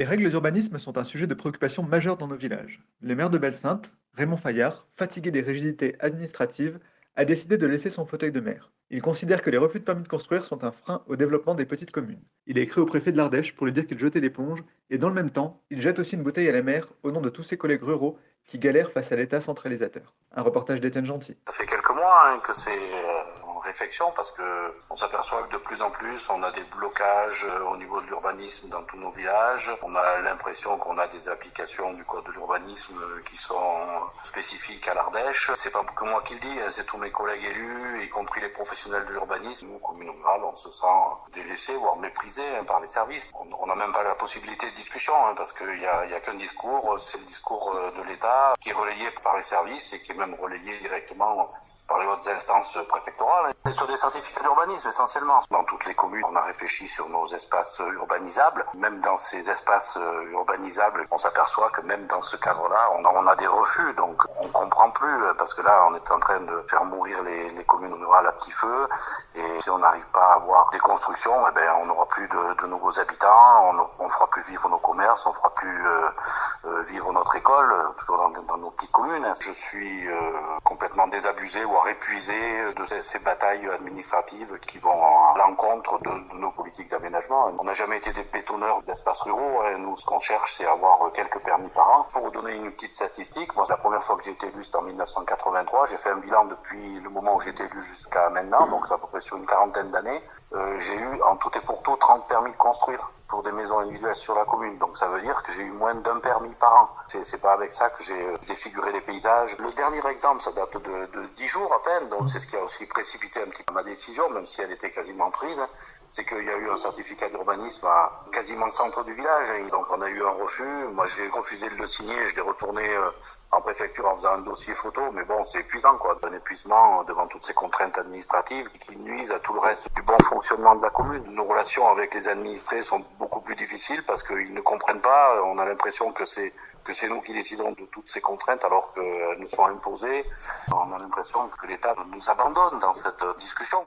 Les règles d'urbanisme sont un sujet de préoccupation majeur dans nos villages. Le maire de Belle-Sainte, Raymond Fayard, fatigué des rigidités administratives, a décidé de laisser son fauteuil de maire. Il considère que les refus de permis de construire sont un frein au développement des petites communes. Il a écrit au préfet de l'Ardèche pour lui dire qu'il jetait l'éponge, et dans le même temps, il jette aussi une bouteille à la mer au nom de tous ses collègues ruraux qui galèrent face à l'État centralisateur. Un reportage d'Étienne Gentil. Ça fait quelques mois hein, que c'est euh, en réflexion parce que on s'aperçoit que de plus en plus on a des blocages euh, au niveau de l'urbanisme dans tous nos villages. On a l'impression qu'on a des applications du code de l'urbanisme euh, qui sont spécifiques à l'Ardèche. C'est pas que moi qui le dis, hein, c'est tous mes collègues élus, y compris les professionnels de l'urbanisme. Nous, communes rurales, on se sent délaissé, voire méprisé hein, par les services. On n'a même pas la possibilité de discussion hein, parce qu'il y a, y a qu'un discours, c'est le discours de l'État qui est relayé par les services et qui est même relayé directement par les hautes instances préfectorales. C'est sur des certificats d'urbanisme essentiellement. Dans toutes les communes, on a réfléchi sur nos espaces urbanisables. Même dans ces espaces urbanisables, on s'aperçoit que même dans ce cadre-là, on a, des refus. Donc on comprend plus parce que là, on est en train de faire mourir les, les communes rurales à petit feu. Et si on n'arrive pas à avoir des constructions, eh ben, on n'aura plus de, de, nouveaux habitants, on ne fera plus vivre nos commerces, on ne fera plus euh, vivre notre école, toujours dans, nos petites communes. Je suis euh, complètement désabusé ou épuisé de ces, batailles administratives qui vont à l'encontre de, de, nos politiques d'aménagement. On n'a jamais été des bétonneurs d'espaces ruraux. Hein. Nous, ce qu'on cherche, c'est avoir quelques permis par an. Pour vous donner une petite statistique, moi, la première fois que j'ai été élu, c'était en 1983. J'ai fait un bilan depuis le moment où j'ai été élu jusqu'à maintenant, donc c'est à peu près sur une quarantaine d'années. Euh, j'ai eu en tout et pour tout 30 permis de construire pour des maisons individuelles sur la commune. Donc ça veut dire que j'ai eu moins d'un permis par an. C'est pas avec ça que j'ai défiguré les paysages. Le dernier exemple, ça date de, de 10 jours à peine, donc c'est ce qui a aussi précipité un petit peu ma décision, même si elle était quasiment prise. C'est qu'il y a eu un certificat d'urbanisme à quasiment le centre du village. Donc on a eu un refus. Moi j'ai refusé de le signer, je l'ai retourné en préfecture en faisant un dossier photo, mais bon, c'est épuisant, quoi, un épuisement devant toutes ces contraintes administratives qui nuisent à tout le reste du bon fonctionnement de la commune. Nos relations avec les administrés sont beaucoup plus difficiles parce qu'ils ne comprennent pas. On a l'impression que c'est que c'est nous qui décidons de toutes ces contraintes alors qu'elles nous sont imposées. On a l'impression que l'État nous abandonne dans cette discussion.